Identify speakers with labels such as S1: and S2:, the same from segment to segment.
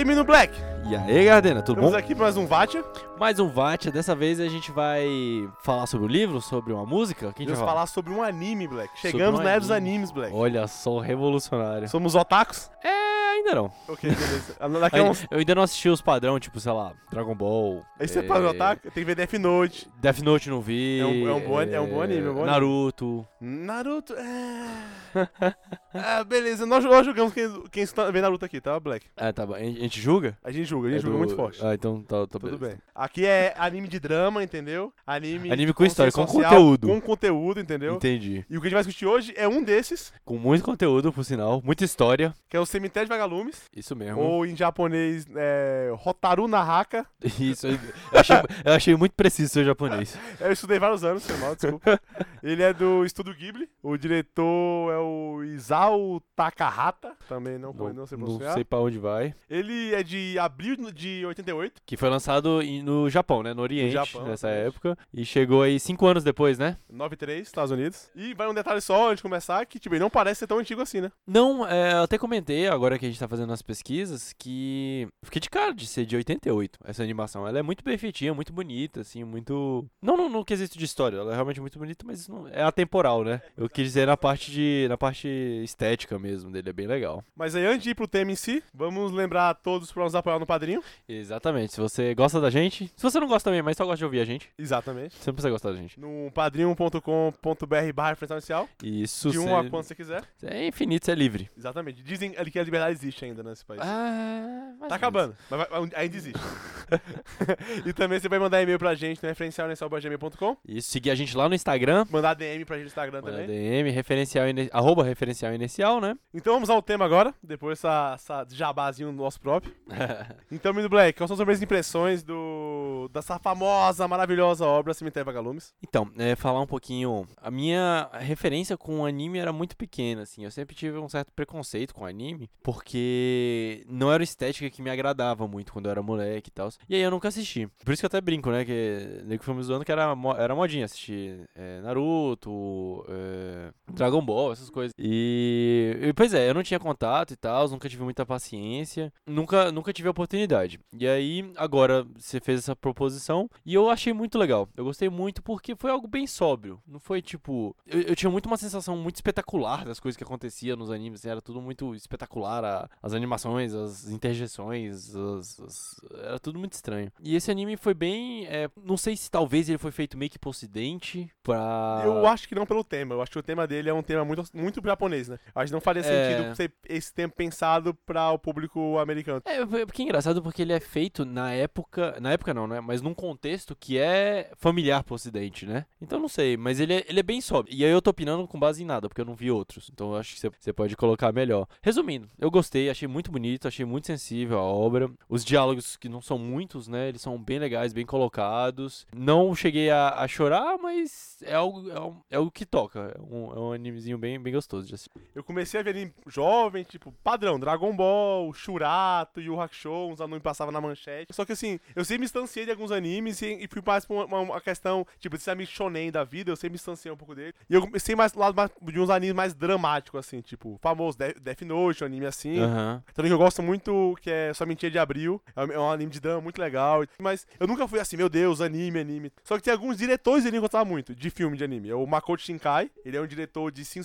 S1: Aí, Menino Black?
S2: E aí, Gardena, tudo
S1: Estamos
S2: bom?
S1: aqui para mais um Vatia.
S2: Mais um VAT. Dessa vez a gente vai falar sobre o livro, sobre uma música. Quem
S1: Vamos falar sobre um anime, Black. Chegamos
S2: um
S1: na era dos
S2: anime.
S1: animes, Black.
S2: Olha só, revolucionário.
S1: Somos otakus?
S2: É, ainda não.
S1: Ok, beleza. Daqui a
S2: Ai-
S1: uns...
S2: Eu ainda não assisti os padrão, tipo, sei lá, Dragon Ball.
S1: Aí você
S2: é,
S1: para o otaku, tem que ver Death Note.
S2: Death Note não vi.
S1: É um- é um bom- é um bom anime, é um bom anime.
S2: Naruto.
S1: Naruto. É... ah, beleza. Nós, nós julgamos quem, quem está vendo Naruto aqui, tá, Black?
S2: Ah, tá bom. A gente julga?
S1: A gente julga, a gente
S2: É
S1: julga
S2: do-
S1: muito forte.
S2: Ah, então tá, tá
S1: Tudo
S2: beleza.
S1: bem. Aqui é anime de drama, entendeu? Anime,
S2: Anime com história, com conteúdo.
S1: Com conteúdo, entendeu?
S2: Entendi.
S1: E o que a gente vai discutir hoje é um desses,
S2: Com muito conteúdo, por sinal. Muita história.
S1: que é o Cemitério de Vagalumes,
S2: Isso mesmo.
S1: ou em japonês, é, Hotaru Nahaka.
S2: Isso. Eu achei, eu achei muito preciso seu japonês.
S1: Eu estudei vários anos, foi mal, desculpa. Ele é do Estúdio Ghibli. O diretor é o Isao Takahata. Também não,
S2: Não,
S1: não sei
S2: não
S1: pronunciar.
S2: sei pra onde vai.
S1: Ele é de abril de 88.
S2: Que foi lançado no Japão, né? No Oriente,
S1: Japão,
S2: nessa
S1: exatamente.
S2: época. E chegou aí cinco anos depois, né?
S1: 93, Estados Unidos. E vai um detalhe só antes de começar, que tipo, não parece ser tão antigo assim, né?
S2: Não, é, eu até comentei, agora que a gente tá fazendo as pesquisas, que fiquei de cara de ser de 88, essa animação. Ela é muito bem feitinha, muito bonita, assim, muito... Não no, no quesito de história, ela é realmente muito bonita, mas não... é atemporal, né? Eu quis dizer na parte de... na parte estética mesmo dele, é bem legal.
S1: Mas aí, antes de ir pro tema em si, vamos lembrar a todos pra nos apoiar no padrinho.
S2: Exatamente, se você gosta da gente, se você não gosta também, mas só gosta de ouvir a gente,
S1: Exatamente.
S2: você não precisa gostar da gente.
S1: No padrinho.com.br barra inicial.
S2: Isso,
S1: De um a quanto você quiser.
S2: é infinito, você é livre.
S1: Exatamente. Dizem ali que a liberdade existe ainda nesse país.
S2: Ah,
S1: Tá acabando, mas vai- ainda existe. e também você vai mandar e-mail pra gente no referencialnessal.gmail.com
S2: Isso, seguir a gente lá no Instagram,
S1: Mandar DM pra gente no Instagram
S2: Manda
S1: também.
S2: DM, referencial, arroba referencial inicial, né?
S1: Então vamos ao tema agora, depois essa, essa jabazinho nosso próprio. Então, Mino Black, quais são as suas primeiras impressões do, dessa famosa, maravilhosa obra Cemitério Vagalumes?
S2: então, é, falar um pouquinho. A minha referência com anime era muito pequena, assim. Eu sempre tive um certo preconceito com anime, porque não era estética que me agradava muito quando eu era moleque e tal. E aí eu nunca assisti. Por isso que eu até brinco, né? Que nego foi me zoando que era, era modinha assistir é, Naruto, é, Dragon Ball, essas coisas. E, e, pois é, eu não tinha contato e tal, nunca tive muita paciência, nunca, nunca tive oportunidade. E aí, agora você fez essa proposição e eu achei muito legal. Eu gostei muito porque foi algo bem sóbrio. Não foi tipo. Eu, eu tinha muito uma sensação muito espetacular das coisas que aconteciam nos animes. assim, era tudo muito espetacular. a- as animações, as interjeções, as- as- era tudo muito estranho. E esse anime foi bem. é, não sei se talvez ele foi feito meio que pro ocidente. Pra.
S1: Eu acho que não pelo tema, eu acho que o tema dele é um tema muito, muito japonês, né? Acho que não faria
S2: É.
S1: sentido ser esse tempo pensado pra o público americano.
S2: É, porque é engraçado porque ele é feito na época. Na época não, né? Mas num contexto que é familiar pro ocidente, né? Então não sei, mas ele é, ele é bem sóbrio. E aí eu tô opinando com base em nada, porque eu não vi outros. Então eu acho que você- pode colocar melhor. Resumindo, eu gostei, achei muito bonito, achei muito sensível a obra. Os diálogos, que não são muitos, né? Eles são bem legais, bem colocados. Não cheguei a, a chorar, mas é algo, é, um- é algo que toca. É um, é um animezinho bem, bem gostoso de assistir.
S1: Eu comecei a ver ele jovem, tipo, padrão, Dragon Ball, Shurato, Yu Hakusho, uns anões passavam na manchete. Só que assim, eu sempre me distanciei de alguns animes e, e fui mais pra uma, uma- questão, tipo, ser amigo shonen da vida, eu sempre me distanciei um pouco dele. E eu comecei mais do lado mais- de uns animes mais dramáticos, assim, tipo, famoso Death, Death Note, um anime assim.
S2: Aham.
S1: Também que eu gosto muito, que é Só Mentira de Abril. É um- é um anime de drama muito legal. Mas eu nunca fui assim, meu Deus, anime, anime. Só que tem alguns diretores anime que eu gostava muito, de filme de anime. É o Makoto Shinkai. Ele é um diretor de 5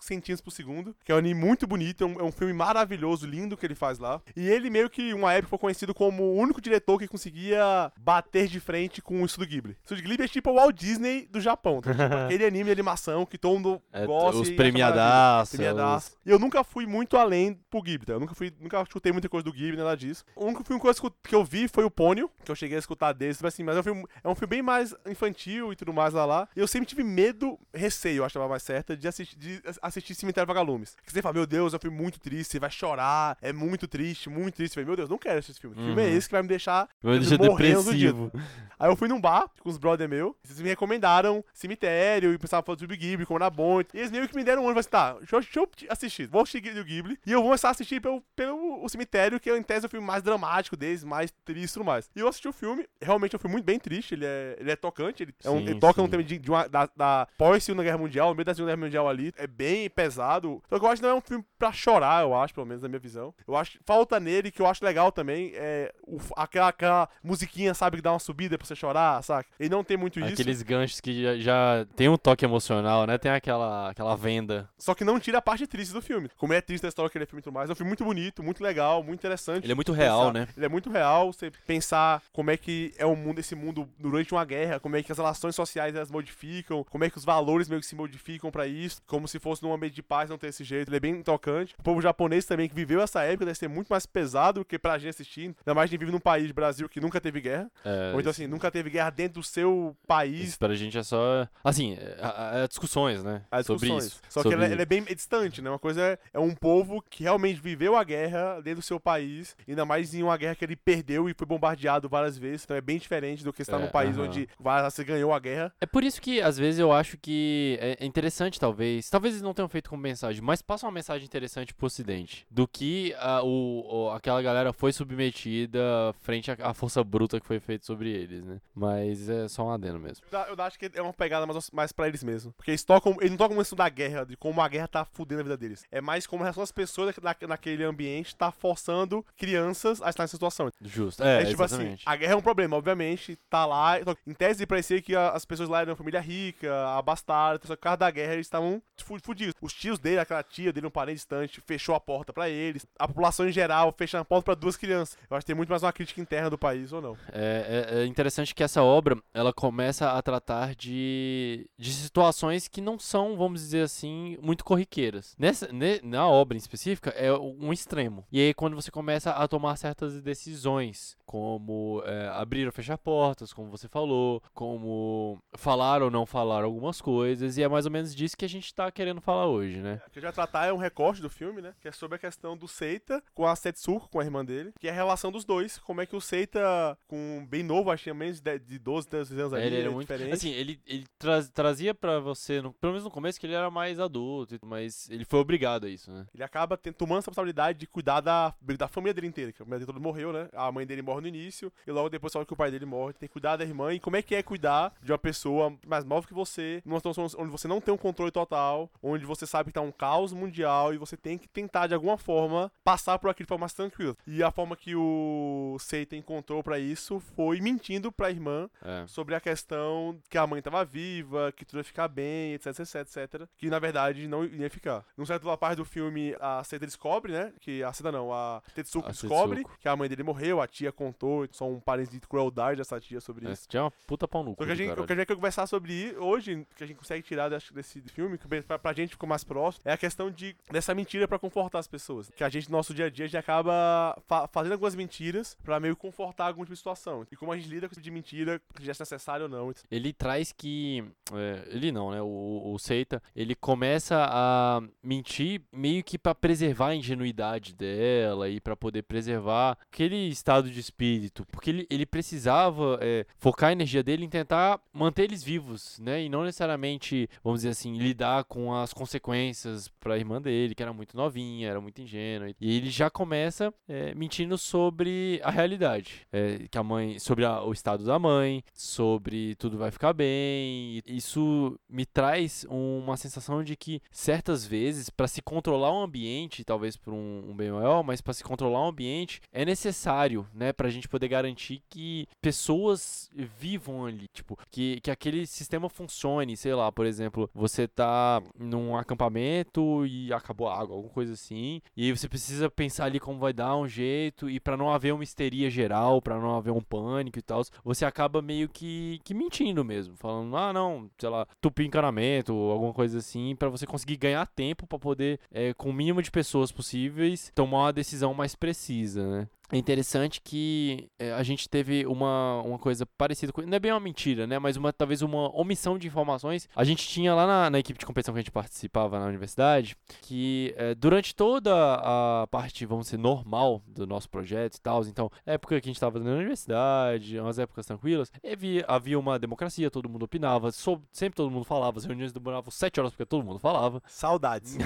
S1: centímetros por segundo. Que é um anime muito bonito. É um, é um filme maravilhoso, lindo que ele faz lá. E ele meio que, uma época, foi conhecido como o único diretor que conseguia bater de frente com o Estúdio Ghibli. O Estúdio Ghibli é tipo o Walt Disney do Japão. Tá? Tipo, aquele anime de animação que todo mundo
S2: É,
S1: gosta.
S2: os premiadaços,
S1: Premiadaço. E eu nunca fui muito além pro Ghibli, tá? Eu nunca fui, nunca escutei muita coisa do Ghibli, nada disso. O único filme que eu, que eu vi foi o Pônio, que eu cheguei a escutar desse, mas assim, mas é um filme, é um filme bem mais infantil e tudo mais lá lá. E eu sempre tive medo, receio, eu achava mais certa, de assistir, de assistir Cemitério Vagalumes. Que você fala, meu Deus, é um filme muito triste, você vai chorar, é muito triste, muito triste. Eu falei, meu Deus, não quero assistir esse filme. Que filme é
S2: Uhum.
S1: esse que vai me deixar
S2: Vai deixar
S1: morrendo
S2: depressivo.
S1: Aí eu fui num bar com os brother meu, eles me recomendaram cemitério e pensavam falando sobre Ghibli, como era bom. E eles meio que me deram um falei assim, tá, deixa eu, deixa eu assistir, vou assistir o Ghibli e eu vou começar a assistir pelo, pelo o cemitério, que é em tese o filme mais dramático deles, mais triste e tudo mais. E eu assisti o filme, realmente é um filme muito bem triste, ele é, ele é tocante, ele, é um-
S2: Sim,
S1: ele toca um tema de, de uma, da, da pós-segunda guerra mundial, no meio da segunda guerra mundial ali, é bem pesado. Só que eu acho que não é um filme pra chorar, eu acho, pelo menos na minha visão. Eu acho, falta nele, que eu acho legal também, é o, aquela, aquela musiquinha, sabe, que dá uma subida pra você chorar, saca? Ele não tem muito isso.
S2: Aqueles ganchos que já, já tem um toque emocional, né? Tem aquela, aquela venda.
S1: Só que não tira a parte triste do filme. Como é triste a história que ele é filme e tudo mais. É um filme muito bonito, muito legal, muito interessante.
S2: Ele é muito real,
S1: Pensar-
S2: né?
S1: Ele é muito real, você pensar como é que é o mundo, esse mundo durante uma guerra, como é que as relações sociais elas modificam, como é que os valores meio que se modificam pra isso, como se fosse num ambiente de paz não ter esse jeito. Ele é bem tocante. O povo japonês também que viveu essa época deve ser muito mais pesado do que pra gente assistir. Ainda mais a gente vive num país, Brasil, que nunca teve guerra.
S2: É,
S1: Ou então assim, nunca teve guerra dentro do seu país.
S2: Isso pra gente é só. Assim, é, é- é discussões, né?
S1: As
S2: Sobre
S1: discussões.
S2: isso.
S1: Só que
S2: sobre-
S1: ele, é- ele é bem distante, né? Uma coisa é, é um povo que realmente viveu a guerra dentro do seu país, ainda mais em uma guerra que ele perdeu e foi bombardeado várias vezes. Então é bem diferente do que estar
S2: É,
S1: num país
S2: aham.
S1: onde vai- você ganhou a guerra.
S2: É por isso que, às vezes, eu acho que é é interessante, talvez. Talvez eles não tenham feito como mensagem, mas passa uma mensagem interessante pro Ocidente. Do que a, o, o- aquela galera foi submetida frente à, à força bruta que foi feita sobre eles, né? Mas é só um adeno mesmo.
S1: Eu, eu acho que é uma pegada mais, mais pra eles mesmo. Porque eles tocam. Eles não tocam isso da guerra, de como a guerra tá fudendo a vida deles. É mais como a reação das pessoas na, naquele ambiente tá forçando crianças a estar nessa situação.
S2: Justo. É,
S1: É, tipo assim,
S2: exatamente.
S1: a guerra é um problema, obviamente, tá lá. então, Em tese, parecia que a- as pessoas lá eram família rica, abastada, por causa da guerra eles estavam fu- fudidos. Os tios dele, aquela tia dele, um parente distante, fechou a porta pra eles. A população em geral fechando a porta pra duas crianças. Eu acho que tem muito mais uma crítica interna do país, ou não?
S2: É, é- é interessante que essa obra ela começa a tratar de, de situações que não são, vamos dizer assim, muito corriqueiras. Nessa, ne- na obra em específica é um extremo. E aí quando você começa a tomar certas decisões, como é, abrir ou fechar portas, como você falou, como falar ou não falar algumas coisas, e é mais ou menos disso que a gente tá querendo falar hoje, né?
S1: O que eu já tratar é um recorte do filme, né? Que é sobre a questão do Seita com a Setsuko, com a irmã dele. Que é a relação dos dois. Como é que o Seita, com bem novo, acho que tinha menos de de 12, 13 anos ali,
S2: ele era
S1: é
S2: muito.
S1: diferente.
S2: Assim, ele, ele traz- trazia pra você, no- pelo menos no começo, que ele era mais adulto, mas ele foi obrigado a isso, né?
S1: Ele acaba tendo, tomando essa responsabilidade de cuidar da, da família dele inteira. Que a família dele todo morreu, né? A mãe dele morre no início. E logo depois sabe que o pai dele morre. Tem que cuidar da irmã. E como é que é cuidar de uma pessoa mais nova que você, numa situação onde você não tem um controle total, onde você sabe que tá um caos mundial e você tem que tentar, de alguma forma, passar por aquilo de forma mais tranquila. E a forma que o Seita encontrou pra isso foi mentindo pra irmã
S2: É.
S1: sobre a questão que a mãe tava viva, que tudo ia ficar bem, etc, etc, etc. Que na verdade não ia ficar. Num certo parte do filme, a Seita descobre, né? Que a Seita não, a Tetsuko
S2: A
S1: descobre
S2: Tetsuko.
S1: que a mãe dele morreu, a tia contou, só um parente de crueldade dessa tia sobre isso.
S2: Esse tinha uma puta pau no cu.
S1: Só que a gente, o que a gente quer conversar sobre hoje, que a gente consegue tirar desse, filme, que pra, pra gente ficou mais próximo, é a questão de dessa mentira pra confortar as pessoas. Que a gente, no nosso dia a dia, a gente acaba fa- fazendo algumas mentiras pra meio confortar alguma tipo de situação. E como a gente lida com esse tipo de mentira, se é necessário ou não.
S2: Ele traz que. é, ele não, né? O, o Seita, ele começa a mentir meio que pra preservar a ingenuidade dela e pra poder preservar aquele estado de espírito. Porque ele, ele precisava é, focar a energia dele em tentar manter eles vivos, né? E não necessariamente, vamos dizer assim, lidar com as consequências pra irmã dele, que era muito novinha, era muito ingênua. E ele já começa é, mentindo sobre a realidade. É, que a mãe. Sobre a- o estado da mãe, sobre tudo vai ficar bem. Isso me traz uma sensação de que certas vezes, pra se controlar o ambiente, talvez por um, um bem maior, mas pra se controlar o ambiente, é necessário, né? Pra gente poder garantir que pessoas vivam ali. Tipo, que, que aquele sistema funcione. Sei lá, por exemplo, você tá num acampamento e acabou a água, alguma coisa assim. E aí você precisa pensar ali como vai dar um jeito. E pra não haver uma histeria geral, pra não haver um pânico e tal, você acaba meio que, que mentindo mesmo. Falando, ah, não, sei lá, tupir encanamento alguma coisa assim, para você conseguir ganhar tempo para poder, é, com o mínimo de pessoas possíveis, tomar uma decisão mais precisa, né? É interessante que é, a gente teve uma, uma coisa parecida com. Não é bem uma mentira, né? Mas uma, talvez uma omissão de informações. A gente tinha lá na, na equipe de competição que a gente participava na universidade que é, durante toda a parte, vamos dizer, normal do nosso projeto e tal, então, época que a gente estava na universidade, umas épocas tranquilas, havia, havia uma democracia, todo mundo opinava, sempre todo mundo falava, as reuniões demoravam sete horas porque todo mundo falava.
S1: Saudades.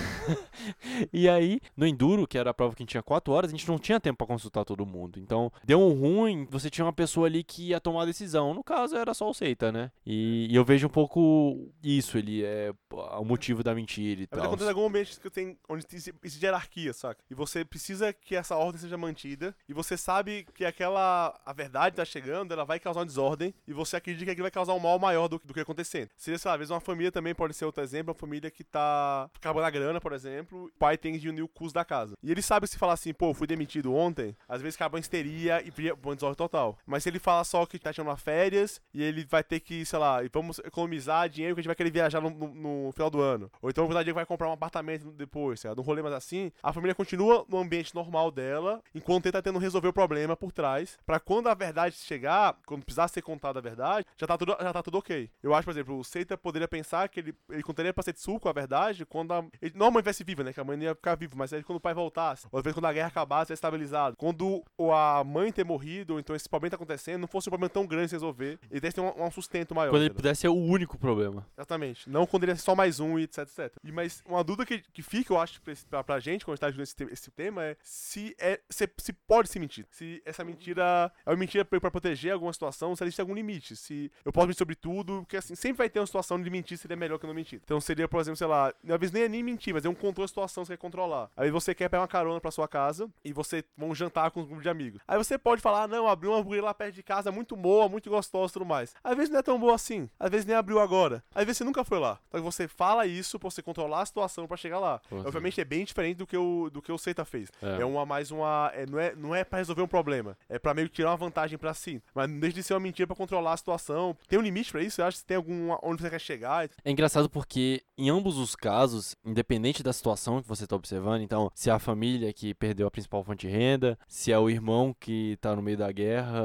S2: e aí, no Enduro, que era a prova que a gente tinha quatro horas, a gente não tinha tempo para consultar todo mundo. Então, deu um ruim, você tinha uma pessoa ali que ia tomar a decisão. No caso, era só o Seita, né? E, e eu vejo um pouco isso, ele é o motivo da mentira e é tal.
S1: Acontece em algum ambiente que tem, onde existe hierarquia, saca? E você precisa que essa ordem seja mantida, e você sabe que aquela, a verdade tá chegando, ela vai causar uma desordem, e você acredita que aquilo vai causar um mal maior do, do que acontecendo. Seria, sei lá, às vezes uma família também pode ser outro exemplo, uma família que tá acabando a grana, por exemplo, o pai tem que unir o custo da casa. E ele sabe se falar assim, pô, fui demitido ontem, às vezes acaba em histeria e vira uma desordem total. Mas se ele fala só que tá tirando férias e ele vai ter que, sei lá, vamos economizar dinheiro que a gente vai querer viajar no, no, no final do ano. Ou então o dinheiro vai comprar um apartamento depois, sei lá, num rolê mais assim, a família continua no ambiente normal dela, enquanto ele tá tentando resolver o problema por trás, para quando a verdade chegar, quando precisar ser contada a verdade, já tá tudo, já tá tudo ok. Eu acho, por exemplo, o Seita poderia pensar que ele, ele contaria pra Setsuko a verdade quando a, ele normalmente vai se viva, né? Que a mãe ia ficar viva, mas aí quando o pai voltasse, ou às vezes quando a guerra acabasse, estabilizado. Quando a mãe ter morrido, ou então esse problema tá acontecendo, não fosse um problema tão grande de resolver, ele deve ter um, um sustento maior.
S2: Quando ele pudesse ser o único problema.
S1: Exatamente. Não quando ele é só mais um e etc, etc. E, mas uma dúvida que, que fica, eu acho, pra, pra gente, quando a gente tá esse, esse tema, é se, é se, se pode se mentir. Se essa mentira é uma mentira pra, pra proteger alguma situação, se existe algum limite. Se eu posso mentir sobre tudo, porque assim, sempre vai ter uma situação de mentir seria melhor que não mentir. Então seria, por exemplo, sei lá, às vezes nem é nem mentir, mas é um controle da situação que você quer controlar. Aí você quer pegar uma carona pra sua casa e você vão jantar com um grupo de amigos. Aí você pode falar, ah, não, abriu uma hambúrguer lá perto de casa, muito boa, muito gostosa e tudo mais. Às vezes não é tão boa assim. Às vezes nem abriu agora. Às vezes você nunca foi lá. Então você fala isso pra você controlar a situação para chegar lá. Pô, Obviamente é bem diferente do que o, do que o Seita fez. É, é uma mais uma. É, não, é, não é pra resolver um problema. É pra meio que tirar uma vantagem pra si. Mas não deixa de ser uma mentira pra controlar a situação. Tem um limite pra isso? Você acha que tem algum. onde você quer chegar?
S2: É engraçado porque em ambos os casos, independente da situação que você tá observando, então, se é a família que perdeu a principal fonte de renda, se é o irmão que tá no meio da guerra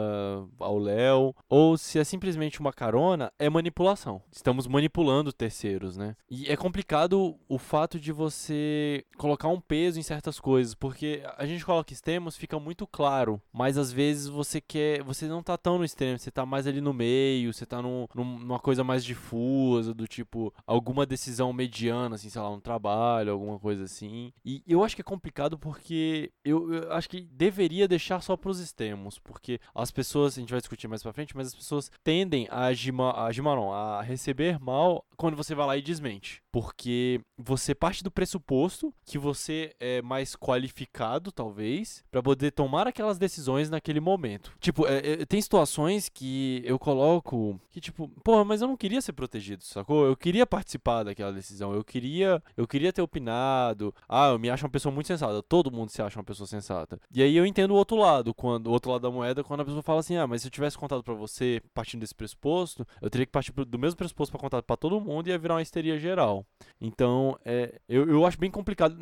S2: ao Léo, ou se é simplesmente uma carona, é manipulação. Estamos manipulando terceiros, né? E é complicado o fato de você colocar um peso em certas coisas, porque a gente coloca extremos, fica muito claro, mas às vezes você quer, você não tá tão no extremo, você tá mais ali no meio, você tá num, numa coisa mais difusa, do tipo, alguma decisão mediana, assim, sei lá, um trabalho, alguma coisa assim. E eu acho que é complicado porque eu, eu acho que deveria deixar só pros extremos, porque as pessoas, a gente vai discutir mais pra frente, mas as pessoas tendem a agir, a mal, a receber mal quando você vai lá e desmente. Porque você parte do pressuposto que você é mais qualificado, talvez, para poder tomar aquelas decisões naquele momento. Tipo, é, é, tem situações que eu coloco que, tipo, porra, mas eu não queria ser protegido, sacou? Eu queria participar daquela decisão, eu queria, eu queria ter opinado. Ah, eu me acho uma pessoa muito sensata. Todo mundo se acha uma pessoa sensata. E aí eu entendo o outro lado, quando o outro lado da moeda, quando a pessoa fala assim: "Ah, mas se eu tivesse contado para você partindo desse pressuposto, eu teria que partir do mesmo pressuposto para contar para todo mundo e ia virar uma histeria geral". Então, é, eu, eu acho bem complicado.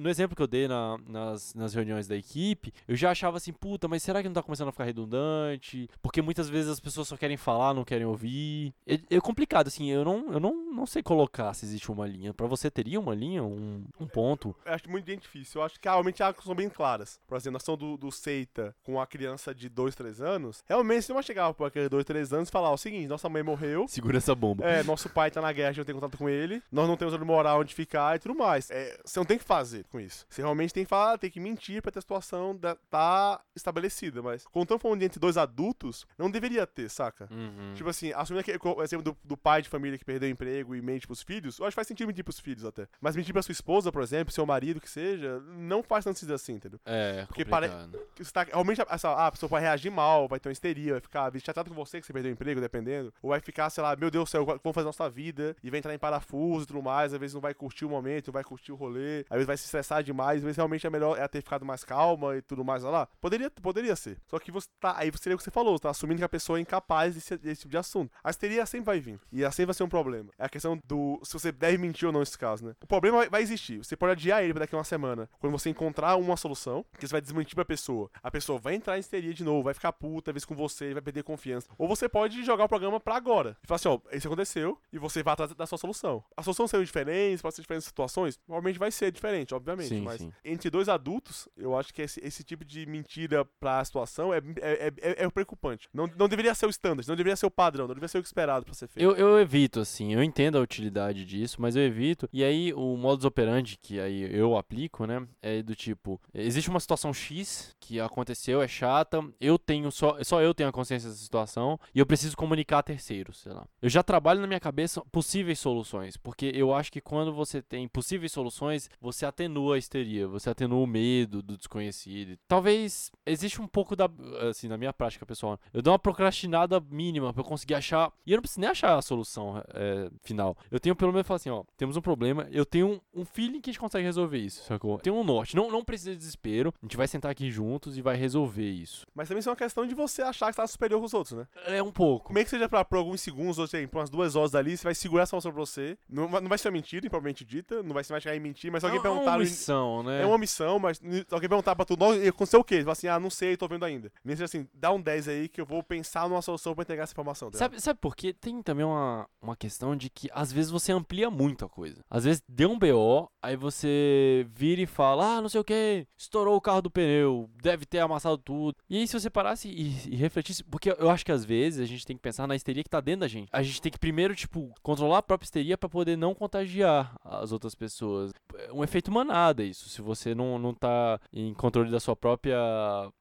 S2: No exemplo que eu dei na, nas, nas reuniões da equipe, eu já achava assim, puta, mas será que não tá começando a ficar redundante? Porque muitas vezes as pessoas só querem falar, não querem ouvir. É, é complicado, assim, eu não, eu não, não sei colocar se existe uma linha. Para você teria uma linha, um, um ponto?
S1: Eu acho muito difícil. Eu acho que realmente as são bem claras. Por exemplo, a ação do, do Seita com a criança de 2, 3 anos, realmente você não vai chegar por aquele 2, 3 anos e falar o seguinte, nossa mãe morreu.
S2: Segura essa bomba.
S1: É, nosso pai tá na guerra, a gente não tem contato com ele. Nós não temos onde morar, onde ficar e tudo mais. É, você não tem que fazer com isso. Você realmente tem que falar, tem que mentir pra ter a situação da, tá estabelecida. Mas, estamos falando entre dois adultos, não deveria ter, saca?
S2: Uhum.
S1: Tipo assim, assumindo que o exemplo do, do, pai de família que perdeu o emprego e mente pros filhos, eu acho que faz sentido mentir pros filhos até. Mas mentir pra sua esposa, por exemplo, seu marido, que seja, não faz tanto sentido assim, entendeu?
S2: É,
S1: Porque pare... que você tá, realmente, essa, ah, a pessoa vai reagir mal, vai ter uma histeria, vai ficar chateado com você que você perdeu o emprego, dependendo. Ou vai ficar, sei lá, meu Deus do céu, vamos fazer a nossa vida e vai entrar em parafuso e tudo mais. Às vezes não vai curtir o momento, não vai curtir o rolê, às vezes vai se estressar demais, às vezes realmente é melhor é ter ficado mais calma e tudo mais, olha lá. Poderia, poderia ser. Só que você tá, aí seria o que você falou, você tá assumindo que a pessoa é incapaz desse, desse tipo de assunto. A histeria sempre vai vir. E assim vai ser um problema. É a questão do se você deve mentir ou não nesse caso, né? O problema vai, vai existir. Você pode adiar ele pra daqui a uma semana. Quando você encontrar uma solução, que você vai desmentir pra pessoa. A pessoa vai entrar em histeria de novo, vai ficar puta, vezes com você, vai perder confiança. Ou você pode jogar o programa pra agora. E falar assim, ó, isso aconteceu, e você vai atrás da sua solução. A solução saiu diferente, pode ser diferentes situações? Provavelmente vai ser diferente, obviamente.
S2: Sim,
S1: mas
S2: sim.
S1: entre dois adultos, eu acho que esse, esse tipo de mentira pra situação é, é, é, é preocupante. Não, não deveria ser o standard, não deveria ser o padrão, não deveria ser o esperado pra ser feito.
S2: Eu, eu evito, assim, eu entendo a utilidade disso, mas eu evito. E aí, o modus operandi que aí eu aplico, né, é do tipo: existe uma situação X que aconteceu, é chata, eu tenho só, só eu tenho a consciência dessa situação e eu preciso comunicar a terceiros, sei lá. Eu já trabalho na minha cabeça possíveis soluções, porque eu acho que quando você tem possíveis soluções, você atenua a histeria, você atenua o medo do desconhecido. Talvez existe um pouco da, assim, na minha prática pessoal, eu dou uma procrastinada mínima eu conseguir achar, e eu não preciso nem achar a solução é, final. Eu tenho pelo menos falar assim, ó, temos um problema, eu tenho um, um feeling que a gente consegue resolver isso, sacou? Tem um norte, não, não precisa de desespero, a gente vai sentar aqui juntos e vai resolver isso.
S1: Mas também isso é uma questão de você achar que tá superior com os outros, né?
S2: É um pouco.
S1: Como é que seja pra, por alguns segundos, ou seja, por umas duas horas ali, você vai segurar essa emoção pra você. Não, vai- não vai ser uma mentira, propriamente dita, não vai ser mais chegar em mentir, mas se alguém
S2: é
S1: perguntar.
S2: uma
S1: no-
S2: missão, né?
S1: É uma missão, mas se alguém perguntar pra tu, "Nossa, e aconteceu o quê? Você fala assim, ah, não sei, tô vendo ainda. Nem seja assim, dá um 10 aí que eu vou pensar numa solução pra entregar essa informação. tá?
S2: Sabe, sabe por quê? Tem também uma, uma questão de que às vezes você amplia muito a coisa. Às vezes deu um BO, aí você vira e fala, ah, não sei o que, estourou o carro do pneu, deve ter amassado tudo. E aí se você parasse e, e refletisse, porque eu acho que às vezes a gente tem que pensar na histeria que tá dentro da gente. A gente tem que primeiro, tipo, controlar a própria histeria pra poder não contagiar as outras pessoas. É um efeito manada isso. Se você não, não tá em controle da sua própria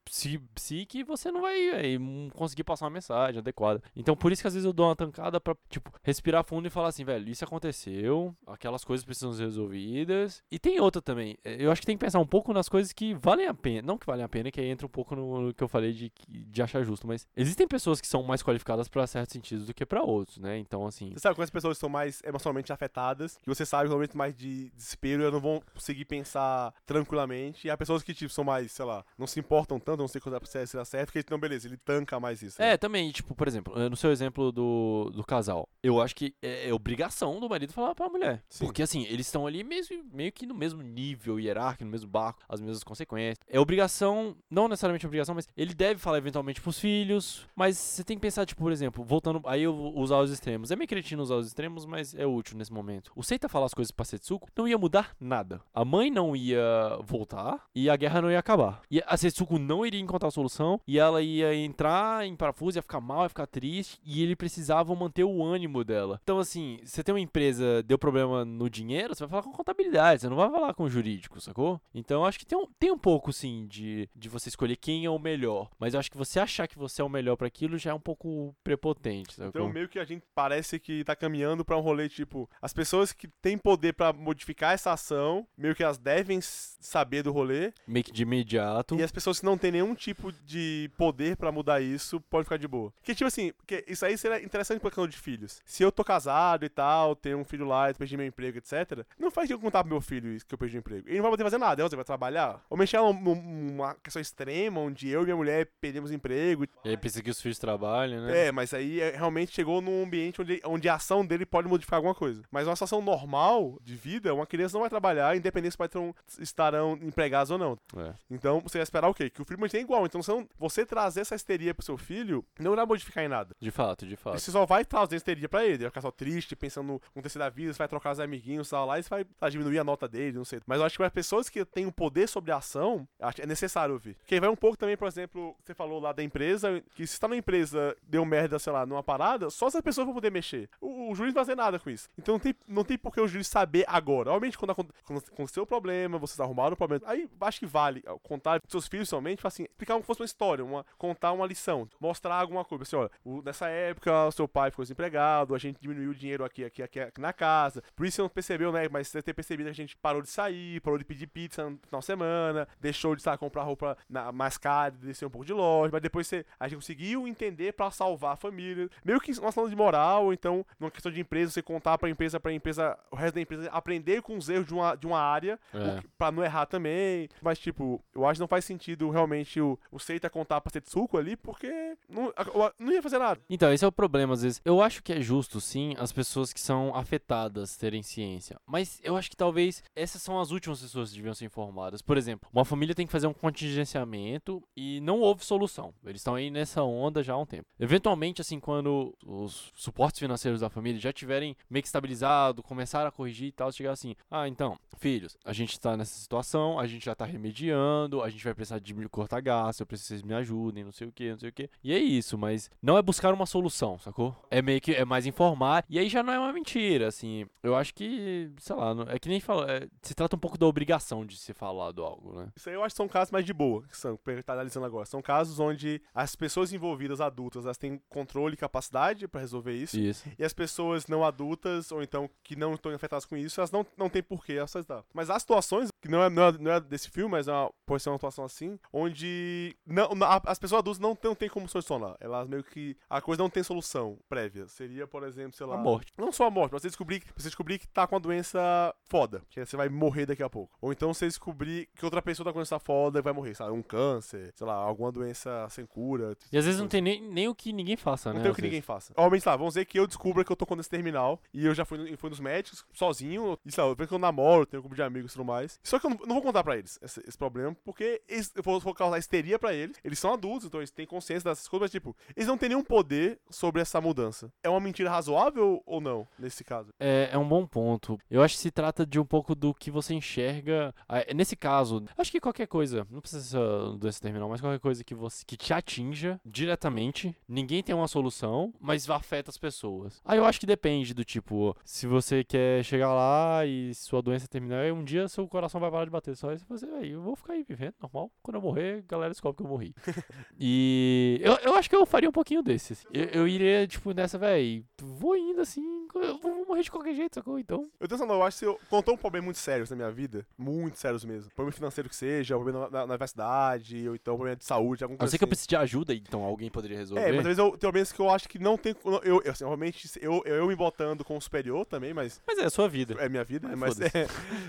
S2: psi- psique, você não vai aí, hum, conseguir passar uma mensagem adequada. Então, por isso que às vezes eu dou uma tancada pra, tipo, respirar fundo e falar assim, velho, isso aconteceu, aquelas coisas precisam ser resolvidas. E tem outra também. eh, Eu acho que tem que pensar um pouco nas coisas que valem a pena. Não que valem a pena, que aí entra um pouco no, que eu falei de, de achar justo, mas existem pessoas que são mais qualificadas pra certos sentidos do que pra outros, né? Então, assim.
S1: Você sabe quando as pessoas são mais emocionalmente afetadas, que você sabe que no momento mais de desespero elas não vão conseguir pensar tranquilamente. E há pessoas que, tipo, são mais, sei lá, não se importam tanto, não sei quando se será certo, que não, beleza, ele tanca mais isso. né?
S2: É, também, tipo, por exemplo, eh, no seu exemplo do, do casal, eu acho que é, é obrigação do marido falar pra mulher.
S1: Sim.
S2: Porque, assim, eles estão ali mesmo, meio que no mesmo nível hierárquico, no mesmo barco, as mesmas consequências. É obrigação, não necessariamente obrigação, mas ele deve falar eventualmente pros filhos. Mas você tem que pensar, tipo, por exemplo, voltando, aí eu vou usar os extremos. É meio cretino usar os extremos, mas é útil nesse momento. O Seita falar as coisas pra Setsuko não ia mudar nada. A mãe não ia voltar e a guerra não ia acabar. E a Setsuko não iria encontrar a solução e ela ia entrar em parafuso, ia ficar mal, ia ficar triste e ele precisava manter o ânimo dela. Então, assim, você tem uma empresa, deu problema no dinheiro, você vai falar com contabilidade, você não vai falar com jurídico, sacou? Então, acho que tem um, tem um pouco, sim, de, de você escolher quem é o melhor. Mas eu acho que você achar que você é o melhor pra aquilo já é um pouco prepotente, sacou?
S1: Então, meio que a gente parece que tá caminhando pra um rolê, tipo, as pessoas que têm poder pra modificar essa ação, meio que elas devem saber do rolê,
S2: Meio que de imediato.
S1: e as pessoas que não têm nenhum tipo de poder pra mudar isso, podem ficar de boa. Porque, tipo assim, porque isso aí seria interessante pra questão de filhos. Se eu tô casado e tal, tenho um filho lá, eu perdi meu emprego, etc., não faz eu contar pro meu filho isso, que eu perdi o emprego. Ele não vai poder fazer nada, ele vai trabalhar. Ou mexer num- num- numa questão extrema, onde eu e minha mulher perdemos emprego.
S2: E aí pensa que os filhos trabalham, né?
S1: É, mas aí é, realmente chegou num ambiente onde, onde a ação dele pode modificar alguma coisa. Mas uma situação normal de vida, uma criança não vai trabalhar, independente se terão- estarão empregados ou não.
S2: É.
S1: Então você vai esperar o quê? Que o filho mantenha igual. Então você, não- você trazer essa histeria pro seu filho não irá modificar em nada.
S2: De fato, de fato.
S1: Você só vai trazer histeria pra ele. Ele vai ficar só triste, pensando no acontecer da vida, você vai trocar os amiguinhos tal, lá, e você vai tá, diminuir a nota dele, não sei. Mas eu acho que para pessoas que têm o poder sobre a ação, é necessário ouvir. Porque vai um pouco também, por exemplo, você falou lá da empresa, que se tá numa empresa, deu merda, sei lá, numa parada, só se as pessoas vão poder mexer. O, o juiz não vai fazer nada com isso. Então não tem, não tem por que o juiz saber agora. Obviamente, quando aconteceu o problema, vocês arrumaram o problema. Aí acho que vale contar pros seus filhos somente, tipo assim, explicar como fosse uma história, uma, contar uma lição, mostrar alguma coisa. Assim, olha, o, nessa época o seu pai ficou desempregado, a gente diminuiu o dinheiro aqui, aqui, aqui, aqui na casa. Por isso você não percebeu, né? Mas você ter percebido que a gente parou de sair, parou de pedir pizza no final de semana, deixou de sabe, comprar roupa na, mais cara, descer um pouco de loja, mas depois você, a gente conseguiu entender para salvar a família. Meio que uma questão de moral, então, numa questão de empresa, você contar pra empresa, pra empresa, o resto da empresa aprender com os erros de uma, de uma área,
S2: É.
S1: para não errar também. Mas, tipo, eu acho que não faz sentido realmente o, o Seita contar pra Setsuko ali, porque não, não ia fazer nada.
S2: Então, esse é o problema, às vezes. Eu acho que é justo, sim, as pessoas que são afetadas terem ciência. Mas eu acho que talvez essas são as últimas pessoas que deviam ser informadas. Por exemplo, uma família tem que fazer um contingenciamento e não houve solução. Eles estão aí nessa onda já há um tempo. Eventualmente, assim, quando os suportes financeiros da família já tiverem meio que estabilizado, começaram a corrigir e tal, chegar assim: ah, então, filhos, a gente tá nessa situação, a gente já tá remediando, a gente vai precisar de cortar gasto, eu preciso que vocês me ajudem, não sei o que, não sei o que. E é isso, mas não é buscar uma solução, sacou? É meio que é mais informar, e aí já não é uma mentira, assim. Eu acho que, sei lá, é que nem fala, é, se trata um pouco da obrigação de ser falado algo, né?
S1: Isso aí eu acho que são casos mais de boa, que são, que tá analisando agora. São casos onde as pessoas envolvidas, adultas, elas têm controle e capacidade pra resolver isso.
S2: Isso.
S1: E as pessoas não adultas, ou então que não estão afetadas com isso, elas não, não têm porquê elas dar. Mas há situações, que não é, não é, não é desse filme, mas é uma, pode ser uma situação assim, onde não, a- as pessoas adultas não, não têm como solucionar. Elas meio que. A coisa não tem solução prévia. Seria, por exemplo, sei lá.
S2: A morte.
S1: Não só a morte, mas você descobrir, você descobrir que tá com uma doença foda, que você vai morrer daqui a pouco. Ou então você descobrir que outra pessoa tá com doença foda vai morrer, sabe? Um câncer, sei lá, alguma doença sem cura.
S2: E às vezes não tem nem, nem o que ninguém faça,
S1: Não
S2: né?
S1: tem o que ninguém faça. Obviamente, lá, vamos dizer que eu descubra que eu tô com doença terminal e eu já fui, fui nos médicos sozinho. E sei lá, eu vejo que eu namoro, tenho um grupo de amigos e tudo mais. Só que eu não, não vou contar pra eles esse, esse problema, porque eles, eu vou, vou causar histeria pra eles. Eles são adultos, então eles têm consciência dessas coisas, mas tipo, eles não têm nenhum poder sobre essa mudança. É uma mentira razoável ou não, nesse caso?
S2: É, é um bom ponto. Eu acho que se trata de um pouco do que você enxerga. Nesse caso, acho que qualquer coisa, não precisa ser uma doença terminal, mas qualquer coisa que você que te atinja diretamente, ninguém tem uma solução, mas afeta as pessoas. Aí eu acho que depende do tipo, se você quer chegar lá e sua doença terminal, e um dia seu coração vai parar de bater só, e você "Véi, eu vou ficar aí vivendo normal. Quando eu morrer, a galera descobre que eu morri. e eu, eu acho que eu faria um pouquinho desse. assim. Eu, eu iria, tipo, nessa, véi, vou indo assim, eu vou morrer de qualquer jeito, sacou? Então.
S1: Eu tenho essa não, eu acho que contou um problema muito sério na minha vida, muito sérios mesmo. Problema financeiro que seja, problema na, na, na universidade, ou então problema de saúde, alguma
S2: A não
S1: coisa
S2: ser que eu
S1: assim.
S2: precise de ajuda, então alguém poderia resolver.
S1: É, mas talvez eu tenho problemas que eu acho que não tem. Eu, eu, assim, realmente, eu, eu, me botando com o superior também, mas.
S2: Mas é a sua vida.
S1: É minha vida, né?
S2: Mas
S1: Mas, é,